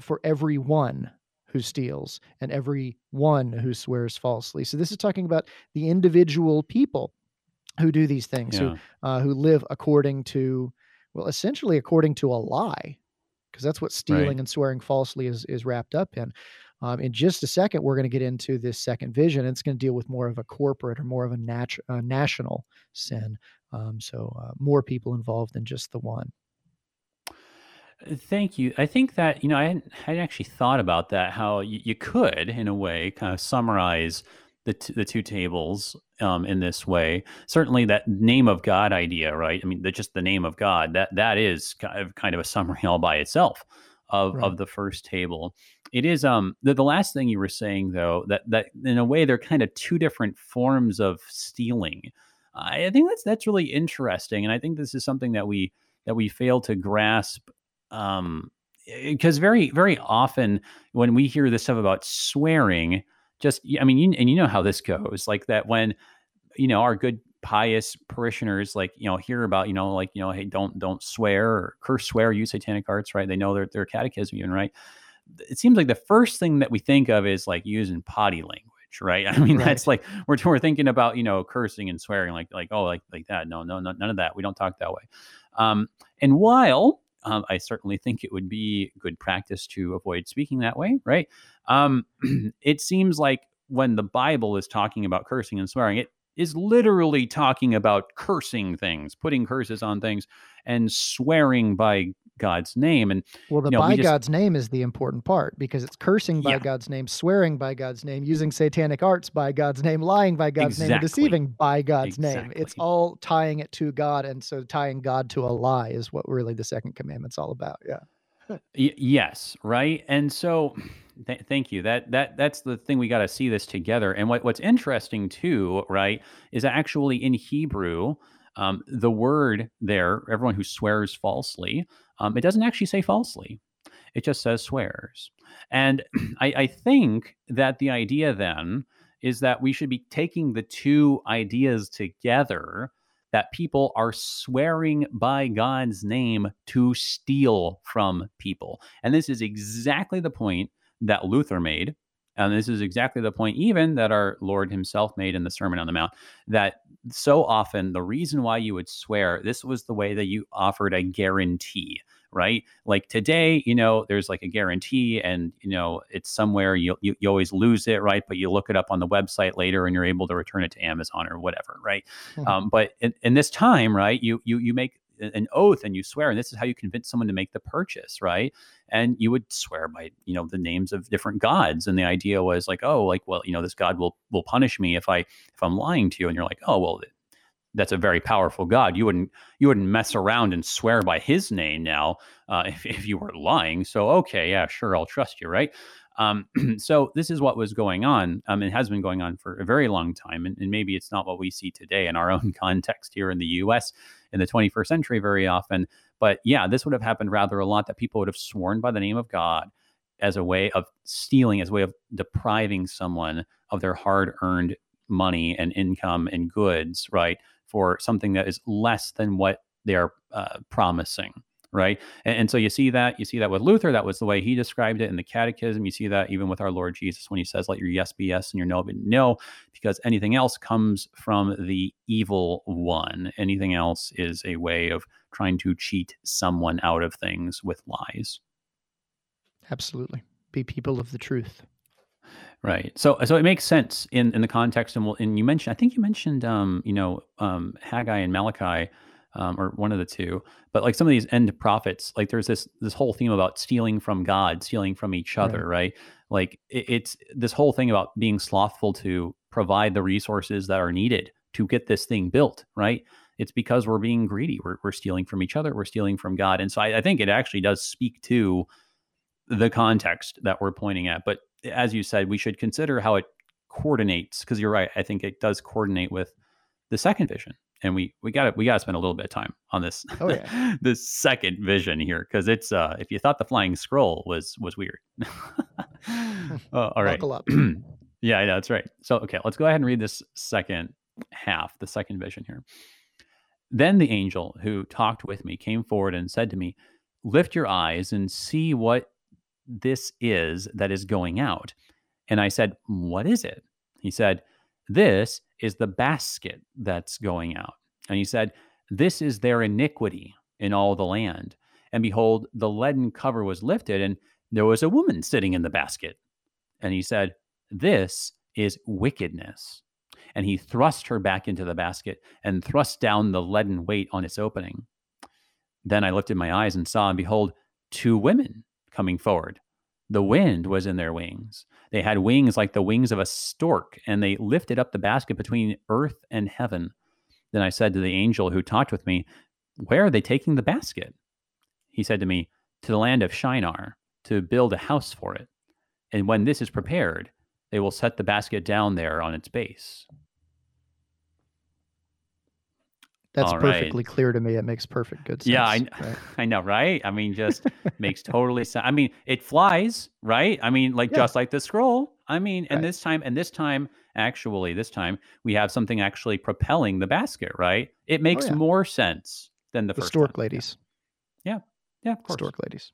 for everyone who steals and every one who swears falsely. So this is talking about the individual people who do these things, yeah. who uh, who live according to, well, essentially according to a lie, because that's what stealing right. and swearing falsely is is wrapped up in. Um, in just a second, we're going to get into this second vision. And it's going to deal with more of a corporate or more of a nat- uh, national sin. Um, so uh, more people involved than just the one. Thank you. I think that you know I hadn't, I hadn't actually thought about that. How you, you, could, in a way, kind of summarize the t- the two tables um, in this way. Certainly, that name of God idea, right? I mean, the, just the name of God that that is kind of kind of a summary all by itself of right. of the first table. It is um the, the last thing you were saying though that that in a way they're kind of two different forms of stealing. I think that's that's really interesting, and I think this is something that we that we fail to grasp um because very very often when we hear this stuff about swearing just i mean you, and you know how this goes like that when you know our good pious parishioners like you know hear about you know like you know hey don't don't swear or curse swear use satanic arts right? They know their, their catechism even right? It seems like the first thing that we think of is like using potty language right? [laughs] I mean right. that's like we're, we're thinking about you know cursing and swearing like like oh like like that. No no no none of that. We don't talk that way. Um and while um, I certainly think it would be good practice to avoid speaking that way, right? Um, [clears throat] it seems like when the Bible is talking about cursing and swearing, it is literally talking about cursing things, putting curses on things, and swearing by God's name. And well, the you know, by we just, God's name is the important part because it's cursing by yeah. God's name, swearing by God's name, using satanic arts by God's name, lying by God's exactly. name, deceiving by God's exactly. name. It's all tying it to God, and so tying God to a lie is what really the second commandment's all about. Yeah. y- yes, right. And so, th- thank you. That that that's the thing we got to see this together. And what what's interesting too, right, is actually in Hebrew. Um, the word there, everyone who swears falsely, um, it doesn't actually say falsely. It just says swears. And [clears throat] I, I think that the idea then is that we should be taking the two ideas together that people are swearing by God's name to steal from people. And this is exactly the point that Luther made. And this is exactly the point, even that our Lord Himself made in the Sermon on the Mount, that so often the reason why you would swear, this was the way that you offered a guarantee right? Like today, you know, there's like a guarantee and, you know, it's somewhere you, you, you, always lose it, right? But you look it up on the website later and you're able to return it to Amazon or whatever, right? Mm-hmm. Um, but in, in, this time, right, you, you, you make an oath and you swear, and this is how you convince someone to make the purchase, right? And you would swear by, you know, the names of different gods. And the idea was like, oh, like, well, you know, this God will, will punish me if I, if I'm lying to you. And you're like, oh, well, that's a very powerful God. You wouldn't you wouldn't mess around and swear by His name now uh, if if you were lying. So okay, yeah, sure, I'll trust you, right? Um, [clears throat] so this is what was going on. Um, it has been going on for a very long time, and, and, maybe it's not what we see today in our own [laughs] context here in the U.S. in the 21st century very often. But yeah, this would have happened rather a lot that people would have sworn by the name of God as a way of stealing, as a way of depriving someone of their hard-earned money and income and goods, right? for something that is less than what they are uh, promising right? And, and, so you see that you see that with luther that was the way he described it in the catechism. You see that even with our lord jesus when he says let your yes be yes and your no be no because anything else comes from the evil one. Anything else is a way of trying to cheat someone out of things with lies. Absolutely. Be people of the truth. Right. So so it makes sense in in the context and we'll, and you mentioned I think you mentioned um you know um Haggai and Malachi um, or one of the two. But like some of these end prophets, like there's this this whole theme about stealing from God, stealing from each other, right? right? Like it, it's this whole thing about being slothful to provide the resources that are needed to get this thing built, right? It's because we're being greedy. We're, we're stealing from each other. We're stealing from God. And so I, I think it actually does speak to the context that we're pointing at. But as you said, we should consider how it coordinates because you're right. I think it does coordinate with the second vision, and we we got to we got to spend a little bit of time on this. [laughs] Oh yeah, this second vision here because it's uh if you thought the flying scroll was was weird. [laughs] [laughs] uh, all right. [clears throat] yeah, yeah, that's right. So okay, let's go ahead and read this second half, the second vision here. Then the angel who talked with me came forward and said to me, lift your eyes and see what this is that is going out. And I said, What is it? He said, This is the basket that's going out. And he said, This is their iniquity in all the land. And behold, the leaden cover was lifted, and there was a woman sitting in the basket. And he said, This is wickedness. And he thrust her back into the basket and thrust down the leaden weight on its opening. Then I lifted my eyes and saw, and behold, two women coming forward. The wind was in their wings. They had wings like the wings of a stork, and they lifted up the basket between earth and heaven. Then I said to the angel who talked with me, Where are they taking the basket? He said to me, To the land of Shinar, to build a house for it. And when this is prepared, they will set the basket down there on its base. That's All right. perfectly clear to me. It makes perfect good sense. Yeah, I, right? [laughs] I know, right? I mean, just [laughs] makes totally sense. I mean, it flies, right? I mean, like Yeah. just like the scroll. I mean, and Right. this time, and this time, actually, this time we have something actually propelling the basket, right? It oh, makes Oh, yeah. more sense than the, the first stork time. ladies. Yeah, yeah of course. Stork ladies.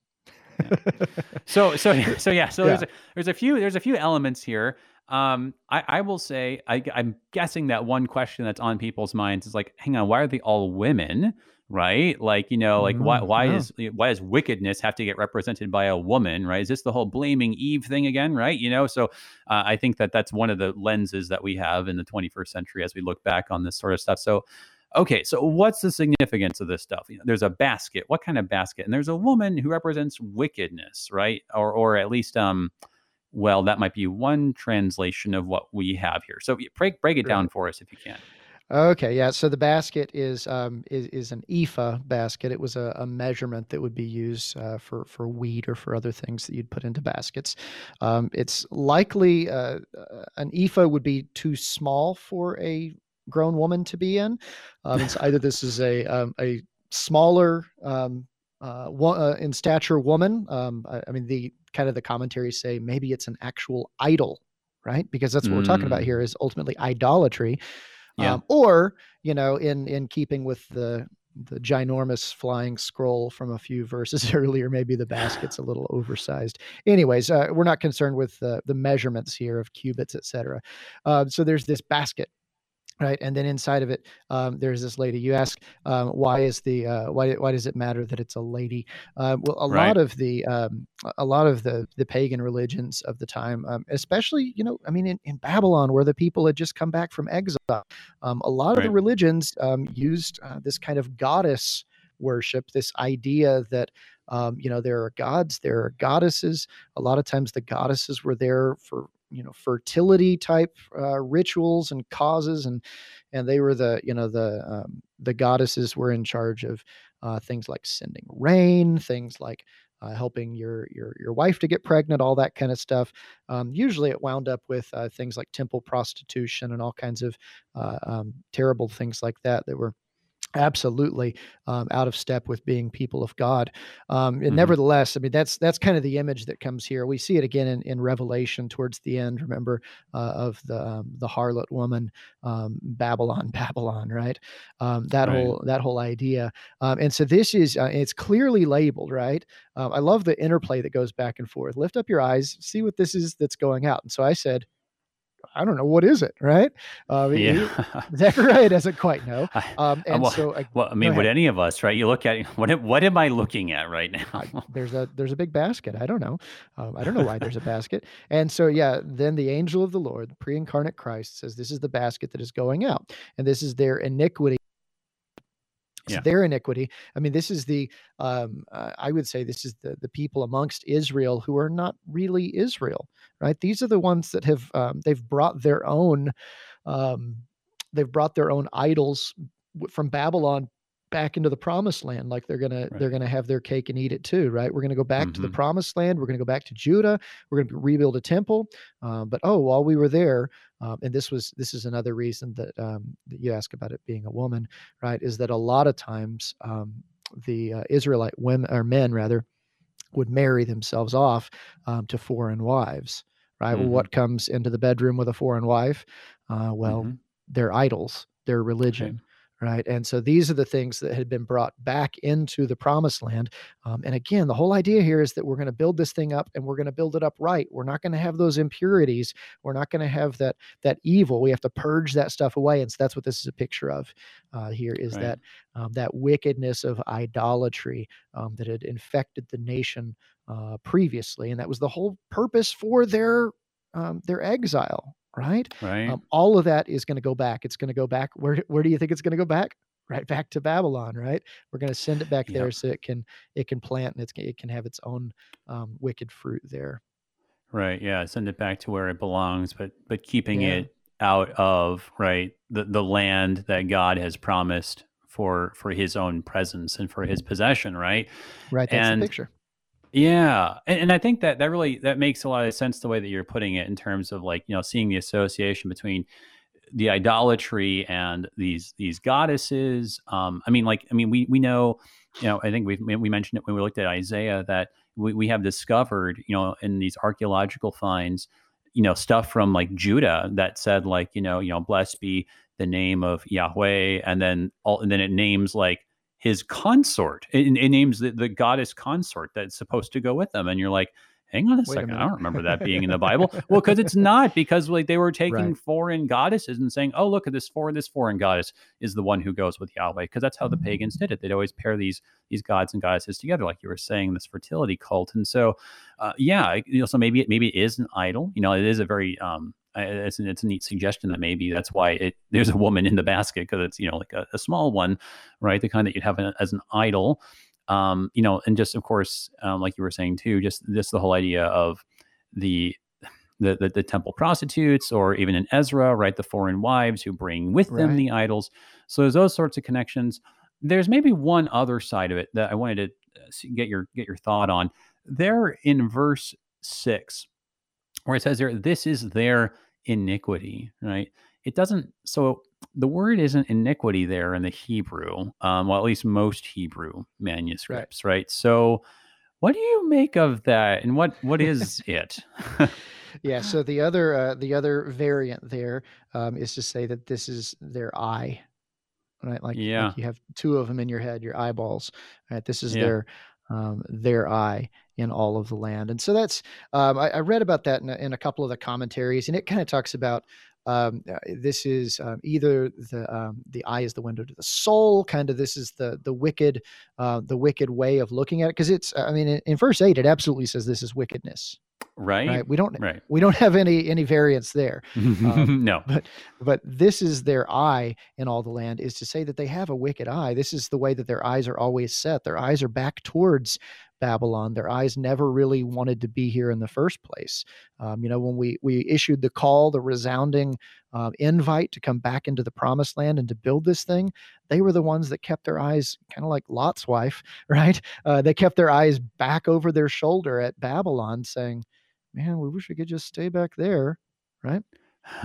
So, so, [laughs] so, yeah. So Yeah. there's a, there's a few there's a few elements here. Um, I, I will say I, I'm guessing that one question that's on people's minds is like, hang on, why are they all women? Right? Like, you know, like why Mm, why yeah. is why does wickedness have to get represented by a woman? Right? Is this the whole blaming Eve thing again? Right? You know, so uh, I think that that's one of the lenses that we have in the 21st century as we look back on this sort of stuff. So. Okay, so what's the significance of this stuff? You know, there's a basket. What kind of basket? And there's a woman who represents wickedness, right? Or, or at least, um, well, that might be one translation of what we have here. So break break it down for us if you can. Okay, yeah. So the basket is um, is, is an ephah basket. It was a, a measurement that would be used uh, for for wheat or for other things that you'd put into baskets. Um, it's likely uh, uh, an ephah would be too small for a grown woman to be in. Um, it's either this is a um, a smaller um, uh, uh, in stature woman. Um, I, I mean, the kind of the commentaries say maybe it's an actual idol, right? Because that's what we're talking about Mm. here is ultimately idolatry. Yeah. Um, or you know, in in keeping with the the ginormous flying scroll from a few verses [laughs] earlier, maybe the basket's a little oversized. Anyways, uh, we're not concerned with the the measurements here of cubits, etc. Uh, so there's this basket. Right, and then inside of it, um, there's this lady. You ask, um, why is the uh, why why does it matter that it's a lady? Uh, well, a Right. lot of the um, a- lot of the the pagan religions of the time, um, especially you know, I mean, in, in Babylon, where the people had just come back from exile, um, a lot of the religions um, used uh, this kind of goddess worship, this idea that um, you know there are gods, there are goddesses. A lot of times, the goddesses were there for you know fertility type uh, rituals and causes, and and they were the you know the um, the goddesses were in charge of uh, things like sending rain, things like uh, helping your your your wife to get pregnant, all that kind of stuff. Um, usually, it wound up with uh, things like temple prostitution and all kinds of uh, um, terrible things like that that were absolutely um, out of step with being people of God. Um, and Mhm. nevertheless, I mean that's that's kind of the image that comes here. We see it again in, in Revelation towards the end. Remember uh, of the um, the harlot woman, um, Babylon, [laughs] Babylon, right? Um, that Right. whole that whole idea. Um, and so this is uh, it's clearly labeled, right? I love the interplay that goes back and forth. Lift up your eyes, see what this is that's going out. And so I said. I don't know what is it, right? Uh, [laughs] Yeah. Zechariah [laughs] [laughs] doesn't quite know. I- Um, and well, so I, well, I mean, would any of us, right? You look at what am- what am I looking at right now? There's a there's a big basket. I don't know. Um, I don't know why there's a basket. And so yeah, then the angel of the Lord, pre-incarnate Christ, says this is the basket that is going out, and this is their iniquity. It's Yeah. their iniquity. I mean, this is the um, uh, I would say this is the the people amongst Israel who are not really Israel, right? These are the ones that have um, they've brought their own um, they've brought their own idols from Babylon back into the promised land like they're gonna they're gonna have their cake and eat it too right we're gonna go back to the Mhm. promised land we're gonna go back to judah we're gonna rebuild a temple um, but oh while we were there um, and this was this is another reason that um, that you ask about it being a woman right is that a lot of times um, the uh, israelite women or men rather would marry themselves off um, to foreign wives right well Mhm. what comes into the bedroom with a foreign wife uh, well Mhm. their idols their religion right? And so these are the things that had been brought back into the promised land. Um, and again, the whole idea here is that we're going to build this thing up and we're going to build it up right. We're not going to have those impurities. We're not going to have that that evil. We have to purge that stuff away. And so that's what this is a picture of uh, here is right. that um, that wickedness of idolatry um, that had infected the nation uh, previously, and that was the whole purpose for their um, their exile right? Right. Um, all of that is going to go back. It's going to go back. Where where do you think it's going to go back? Right back to Babylon, right? We're going to send it back yep. there so it can it can plant and it's it can have its own um, wicked fruit there. Right. Yeah. Send it back to where it belongs, but but keeping yeah. it out of right the the land that God has promised for for His own presence and for His possession. Right. Right. That's and, the picture. Yeah, and, and, I think that that really that makes a lot of sense the way that you're putting it in terms of like you know seeing the association between the idolatry and these these goddesses. Um, I mean, like I mean, we we know, you know, I think we we mentioned it when we looked at Isaiah that we, we have discovered, you know, in these archaeological finds, you know, stuff from like Judah that said like you know you know blessed be the name of Yahweh, and then all and then it names like his consort. It, it names the, the goddess consort that's supposed to go with them. And you're like, hang on a Wait second, a I don't remember that being in the Bible. [laughs] well, because it's not, because like they were taking right. foreign goddesses and saying, oh, look at this foreign, this foreign goddess is the one who goes with Yahweh, because that's how the pagans did it. They'd always pair these these gods and goddesses together, like you were saying, this fertility cult. And so, uh, yeah, you know, so maybe it maybe it is an idol. You know, it is a very um, it's, it's a neat suggestion that maybe that's why it there's a woman in the basket because it's you know like a, a, small one, right? The kind that you'd have as an idol, um, you know, and just of course, um, like you were saying too, just just the whole idea of the the, the, the, temple prostitutes, or even in Ezra, right, the foreign wives who bring with them right. the idols. So there's those sorts of connections. There's maybe one other side of it that I wanted to uh, get your get your thought on. There in verse six, where it says there, this is their iniquity, right? It doesn't, so the word isn't iniquity there in the Hebrew, um, well, at least most Hebrew manuscripts, right? right? So, what do you make of that, and what what is [laughs] it? yeah. So the other uh, the other variant there um, is to say that this is their eye, right? Like, yeah. Like you have two of them in your head, your eyeballs. Right. This is yeah. their um, their eye in all of the land. And so that's, um, I, I, read about that in a, in a, couple of the commentaries, and it kind of talks about um, uh, this is um, either the um, the eye is the window to the soul, kind of this is the the wicked uh, the wicked way of looking at it because it's I mean in, in, verse eight it absolutely says this is wickedness. Right. right. We don't. Right. We don't have any any variance there. Um, [laughs] no. But but this is their eye in all the land is to say that they have a wicked eye. This is the way that their eyes are always set. Their eyes are back towards Babylon. Their eyes never really wanted to be here in the first place. Um, you know, when we we issued the call, the resounding uh, invite to come back into the promised land and to build this thing, they were the ones that kept their eyes kind of like Lot's wife, [laughs] right? Uh, they kept their eyes back over their shoulder at Babylon, saying, "Man, we wish we could just stay back there." Right? [laughs]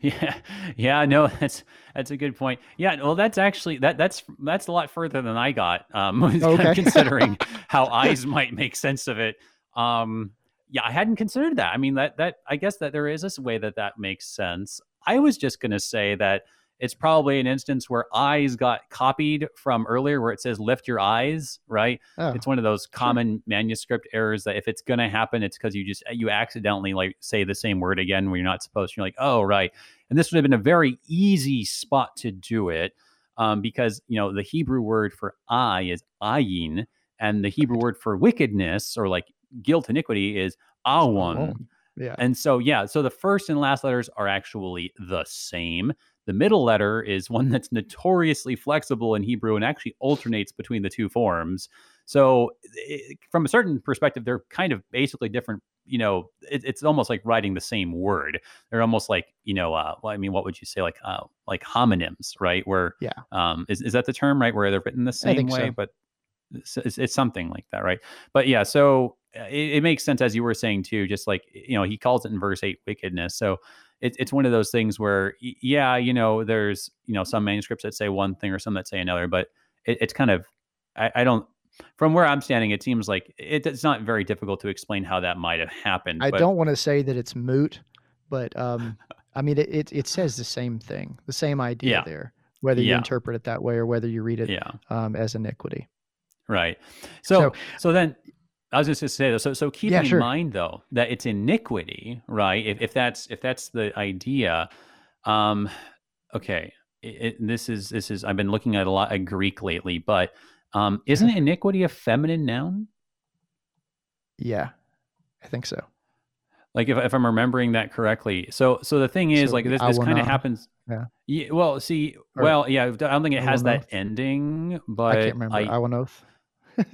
yeah, yeah, no, [laughs] that's that's a good point. Yeah, well, that's actually that that's that's a lot further than I got. Um, [laughs] okay. considering how eyes might make sense of it. Um, yeah, I hadn't considered that. I mean, that that I guess that there is this way that that makes sense. I was just going to say that it's probably an instance where eyes got copied from earlier where it says lift your eyes right? Oh, it's one of those common sure. manuscript errors that if it's going to happen it's because you just you accidentally like say the same word again when you're not supposed to you're like oh right. And this would have been a very easy spot to do it um, because you know the hebrew word for eye is ayin and the hebrew word for wickedness or like guilt iniquity is awon. Oh, yeah. And so yeah so the first and last letters are actually the same the middle letter is one that's notoriously flexible in Hebrew and actually alternates between the two forms. So, it, from a certain perspective, they're kind of basically different. You know, it, it's almost like writing the same word. They're almost like you know, uh, well, I mean, what would you say, like uh, like homonyms, right? Where yeah, um, is is that the term, right? Where they're written the same way, so. but it's, it's, it's, something like that, right? But yeah, so uh, it, it makes sense as you were saying too. Just like you know, he calls it in verse eight wickedness. So it, it's one of those things where yeah you know there's you know some manuscripts that say one thing or some that say another but it, it's kind of I, I, don't from where i'm standing it seems like it, it's not very difficult to explain how that might have happened i but... don't want to say that it's moot but um i mean it, it, it says the same thing the same idea yeah. there whether you Yeah. interpret it that way or whether you read it Yeah. um, as iniquity. Right. So, so So- then I was just going to say though, so so keeping Yeah, in sure. mind though that it's iniquity, right? If, if that's if that's the idea, um, okay. It, it- this is this is I've been looking at a lot of Greek lately, but um, isn't iniquity a feminine noun? Yeah, I think so. Like if, if I'm remembering that correctly. So so the thing is So like this this kind of happens. yeah. Yeah. Well, see, Or well, yeah. I don't think it has that ending, I can't remember. I, Awanoth. [laughs]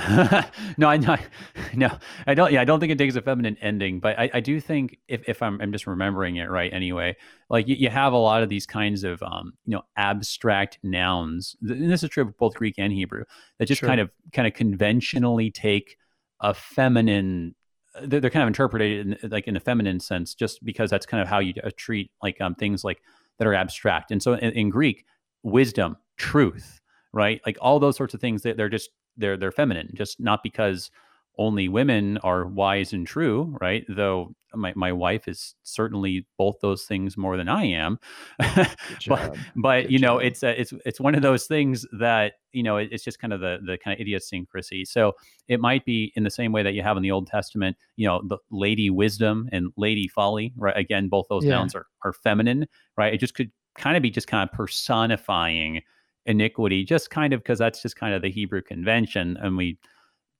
[laughs] no, I no, [laughs] no, I don't. Yeah, I don't think it takes a feminine ending, but I, I do think if, if I'm I'm just remembering it right anyway, like you, you have a lot of these kinds of um you know abstract nouns, and this is true of both Greek and Hebrew, that just Sure. kind of kind of conventionally take a feminine. They're, they're kind of interpreted in, like in a feminine sense, just because that's kind of how you uh, treat like um things like that are abstract. And so in, in Greek, wisdom, truth, right? Like all those sorts of things that they're just they're they're feminine, just not because only women are wise and true, right? Though my, my wife is certainly both those things more than I am. [laughs] But but Good you know, job. it's a, it's it's one of those things that you know it, it's just kind of the the kind of idiosyncrasy. So it might be in the same way that you have in the Old Testament, you know, the lady wisdom and lady folly, right? Again, both those Yeah. nouns are are feminine, right? It just could kind of be just kind of personifying iniquity, just kind of because that's just kind of the Hebrew convention, and we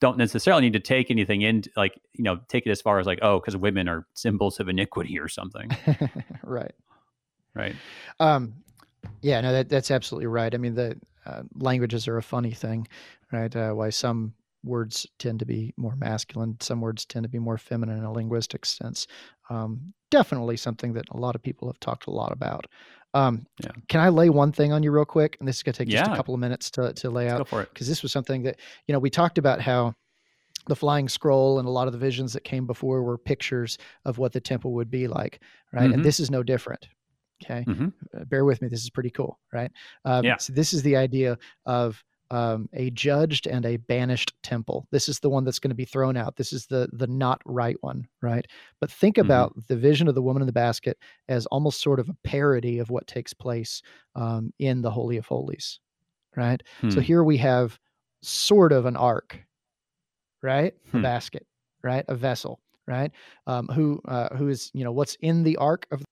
don't necessarily need to take anything in like you know take it as far as like oh because women are symbols of iniquity or something [laughs] right. right Um, yeah, no, that that's absolutely right. I mean, the uh, languages are a funny thing, right? Uh, why some words tend to be more masculine, some words tend to be more feminine in a linguistic sense. Um, definitely something that a lot of people have talked a lot about. Um, Yeah. Can I lay one thing on you real quick? And this is going to take just a couple of minutes to to lay out go for it because this was something that you know we talked about how the flying scroll and a lot of the visions that came before were pictures of what the temple would be like right Mhm. and this is no different okay Mhm. Uh, bear with me this is pretty cool right um, Yeah. so this is the idea of um, a judged and a banished temple this is the one that's going to be thrown out this is the the not right one right but think Mhm. about the vision of the woman in the basket as almost sort of a parody of what takes place um, in the holy of holies right so Hmm. here we have sort of an ark, right? A Hmm. basket, right? A vessel, right? Um, who uh, who is you know what's in the ark of?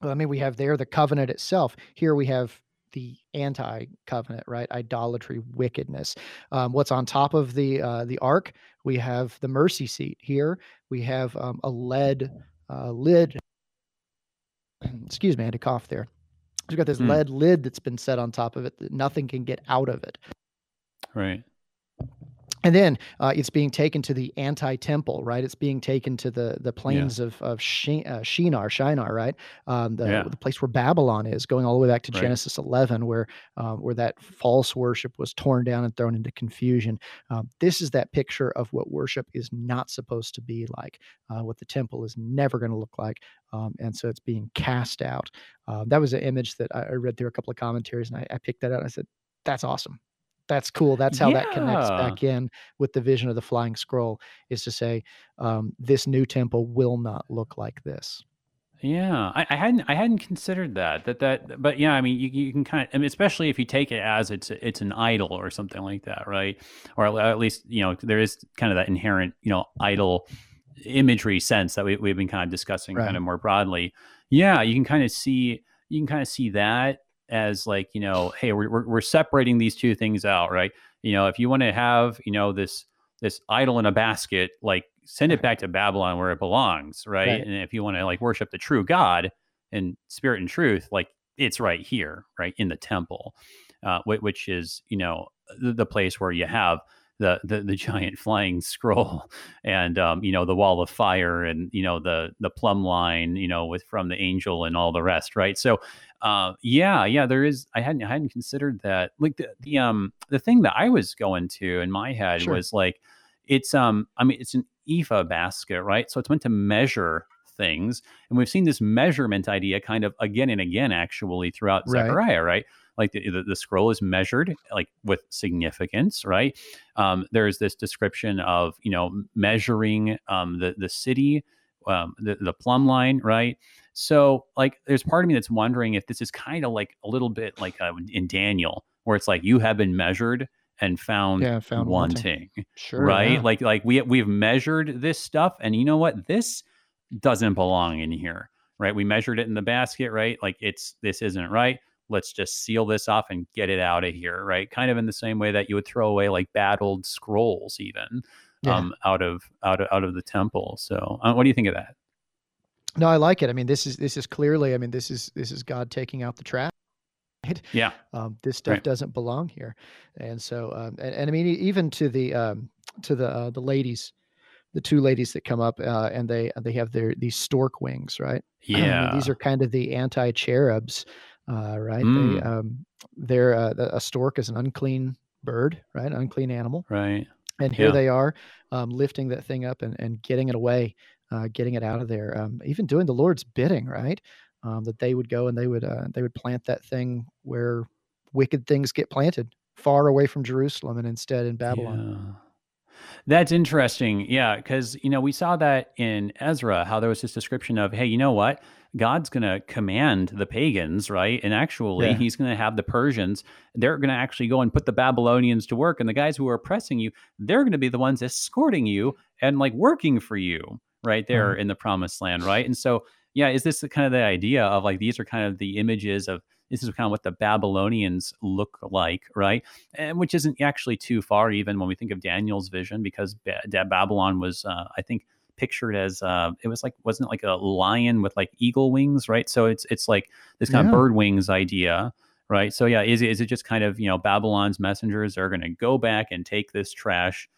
Well, I mean, we have there the covenant itself. Here we have the anti-covenant, right? Idolatry, wickedness. Um, what's on top of the uh, the ark? We have the mercy seat. Here we have um, a lead uh, lid. [clears throat] Excuse me, I had to cough there. We've got this Hmm. lead lid that's been set on top of it that nothing can get out of it. right And then uh, it's being taken to the anti-temple, right? It's being taken to the the plains of of Shi- uh, Shinar, Shinar, right? Um, the Yeah. the place where Babylon is, going all the way back to Right. Genesis 11, where um, where that false worship was torn down and thrown into confusion. Um, this is that picture of what worship is not supposed to be like, uh, what the temple is never going to look like, um, and so it's being cast out. Uh, that was an image that I, I read through a couple of commentaries, and I, I picked that out. and I said, "That's awesome." That's cool. That's how that connects back in with the vision of the flying scroll is to say um, this new temple will not look like this. Yeah, I, I hadn't I hadn't considered that that that but yeah, I mean you, you can kind of I mean, especially if you take it as it's it's an idol or something like that, right? Or at- at least you know there is kind of that inherent you know idol imagery sense that we, we've been kind of discussing Right. kind of more broadly. Yeah, you can kind of see you can kind of see that as like you know hey we're, we're, we're separating these two things out right? You know if you want to have you know this this idol in a basket like send it back to babylon where it belongs right, Right. and if you want to like worship the true god in spirit and truth like it's right here right in the temple uh, which is you know the, the place where you have the, the the giant flying scroll [laughs] and um, you know the wall of fire and you know the the plumb line you know with from the angel and all the rest right so uh, yeah yeah there is i hadn't i hadn't considered that like the, the um the thing that i was going to in my head Sure. was like it's um i mean it's an ephah basket right so it's meant to measure things and we've seen this measurement idea kind of again and again actually throughout Right. zechariah right like the, the, the scroll is measured like with significance right um, there's this description of you know measuring um, the the city um, the, the plumb line, right? So, like, there's part of me that's wondering if this is kind of like a little bit like uh, in Daniel, where it's like you have been measured and found, Yeah, found wanting, wanting. Sure. right? yeah. Like, like we we've measured this stuff, and you know what? This doesn't belong in here, right? We measured it in the basket, right? Like, it's this isn't right. Let's just seal this off and get it out of here, right? Kind of in the same way that you would throw away like bad old scrolls, even Yeah. um, out of out of out of the temple. So, uh, what do you think of that? No, I like it. I mean, this is this is clearly. I mean, this is this is God taking out the trash. Right? Yeah, Um, this stuff Right. doesn't belong here, and so um, and, and I mean, even to the um, to the uh, the ladies, the two ladies that come up uh, and they they have their these stork wings, right? [clears throat] I mean, yeah, these are kind of the anti cherubs, uh, right? They Mm. um, they're uh, a stork is an unclean bird, right? Unclean animal, right. and here Yeah. they are um, lifting that thing up and, and getting it away, uh, getting it out of there, um, even doing the Lord's bidding, right? Um, that they would go and they would uh, they would plant that thing where wicked things get planted, far away from Jerusalem, and instead in Babylon. Yeah. That's interesting. Yeah, because you know we saw that in Ezra, how there was this description of, hey, you know what? God's going to command the pagans, right? And actually, Yeah. He's going to have the Persians. They're going to actually go and put the Babylonians to work, and the guys who are oppressing you, they're going to be the ones escorting you and like working for you, right there Right. in the Promised Land, right? And so, yeah, is this the kind of the idea of like these are kind of the images of this is kind of what the Babylonians look like, right? and which isn't actually too far even when we think of Daniel's vision because ba- Babylon was uh, I think pictured as uh, it was like wasn't it like a lion with like eagle wings right? So it's it's like this kind Yeah. of bird wings idea right? So yeah is it, is it just kind of you know Babylon's messengers are going to go back and take this trash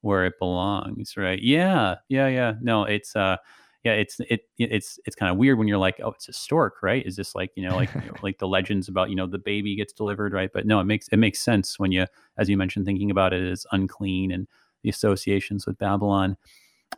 where it belongs right? Yeah yeah yeah. No it's uh yeah it's it it's it's kind of weird when you're like oh it's a stork right? Is this like you know like [laughs] like the legends about you know the baby gets delivered right? But no it makes it makes sense when you as you mentioned thinking about it as unclean and the associations with babylon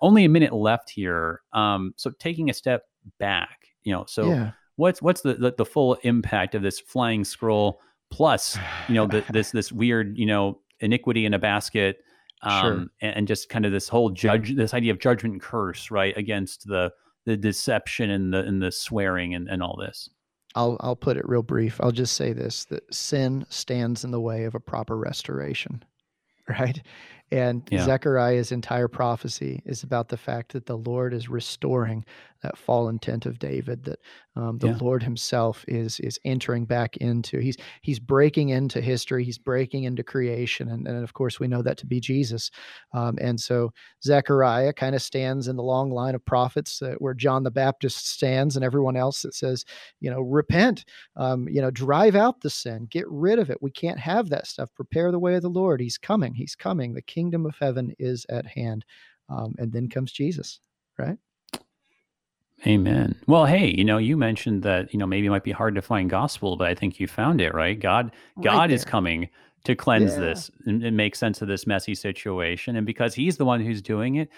only a minute left here um so taking a step back you know so yeah. what's what's the, the the full impact of this flying scroll plus you know the, [sighs] this this weird you know iniquity in a basket um Sure. and, and just kind of this whole judge this idea of judgment and curse right against the the deception and the and the swearing and, and all this I'll I'll put it real brief. I'll just say this: that sin stands in the way of a proper restoration, [laughs] right? And Yeah. Zechariah's entire prophecy is about the fact that the Lord is restoring that fallen tent of David. That um, the Yeah. Lord Himself is is entering back into. He's He's breaking into history. He's breaking into creation, and, and of course we know that to be Jesus. Um, and so Zechariah kind of stands in the long line of prophets uh, where John the Baptist stands, and everyone else that says, you know, repent, um, you know, drive out the sin, get rid of it. We can't have that stuff. Prepare the way of the Lord. He's coming. He's coming. The kingdom of heaven is at hand. Um, and then comes Jesus, right? Amen. Well, hey, you know, you mentioned that, you know, maybe it might be hard to find gospel, but I think you found it, right? God Right God is coming to cleanse Yeah. this and, and make sense of this messy situation. And because he's the one who's doing it,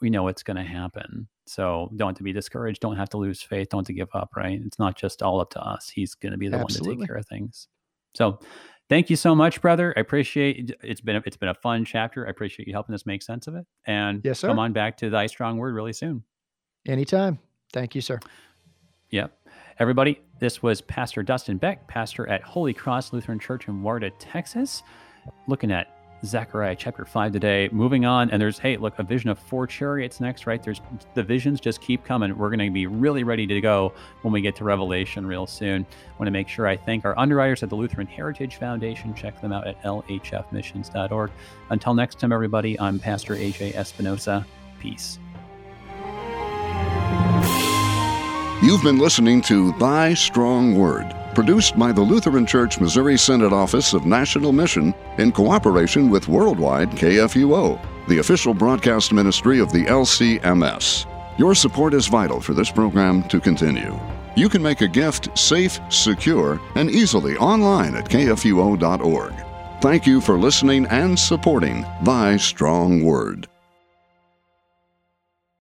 we know it's going to happen. So don't have to be discouraged. Don't have to lose faith. Don't have to give up, right? It's not just all up to us. He's going to be the one to take care of things. So thank you so much, brother. I appreciate it's been a, it's been a fun chapter. I appreciate you helping us make sense of it. And Yes, sir. come on back to thy strong word really soon. Anytime. Thank you, sir. Yep. Everybody, this was Pastor Dustin Beck, pastor at Holy Cross Lutheran Church in Warda, Texas, looking at Zechariah chapter 5 today. Moving on, and there's, hey, look, a vision of four chariots next, right? There's the visions just keep coming. We're going to be really ready to go when we get to Revelation real soon. want to make sure I thank our underwriters at the Lutheran Heritage Foundation. Check them out at lhfmissions.org. Until next time, everybody, I'm Pastor AJ Espinosa. Peace. You've been listening to Thy Strong Word, produced by the Lutheran Church Missouri Synod Office of National Mission in cooperation with Worldwide KFUO, the official broadcast ministry of the LCMS. Your support is vital for this program to continue. You can make a gift safe, secure, and easily online at kfuo.org. Thank you for listening and supporting Thy Strong Word.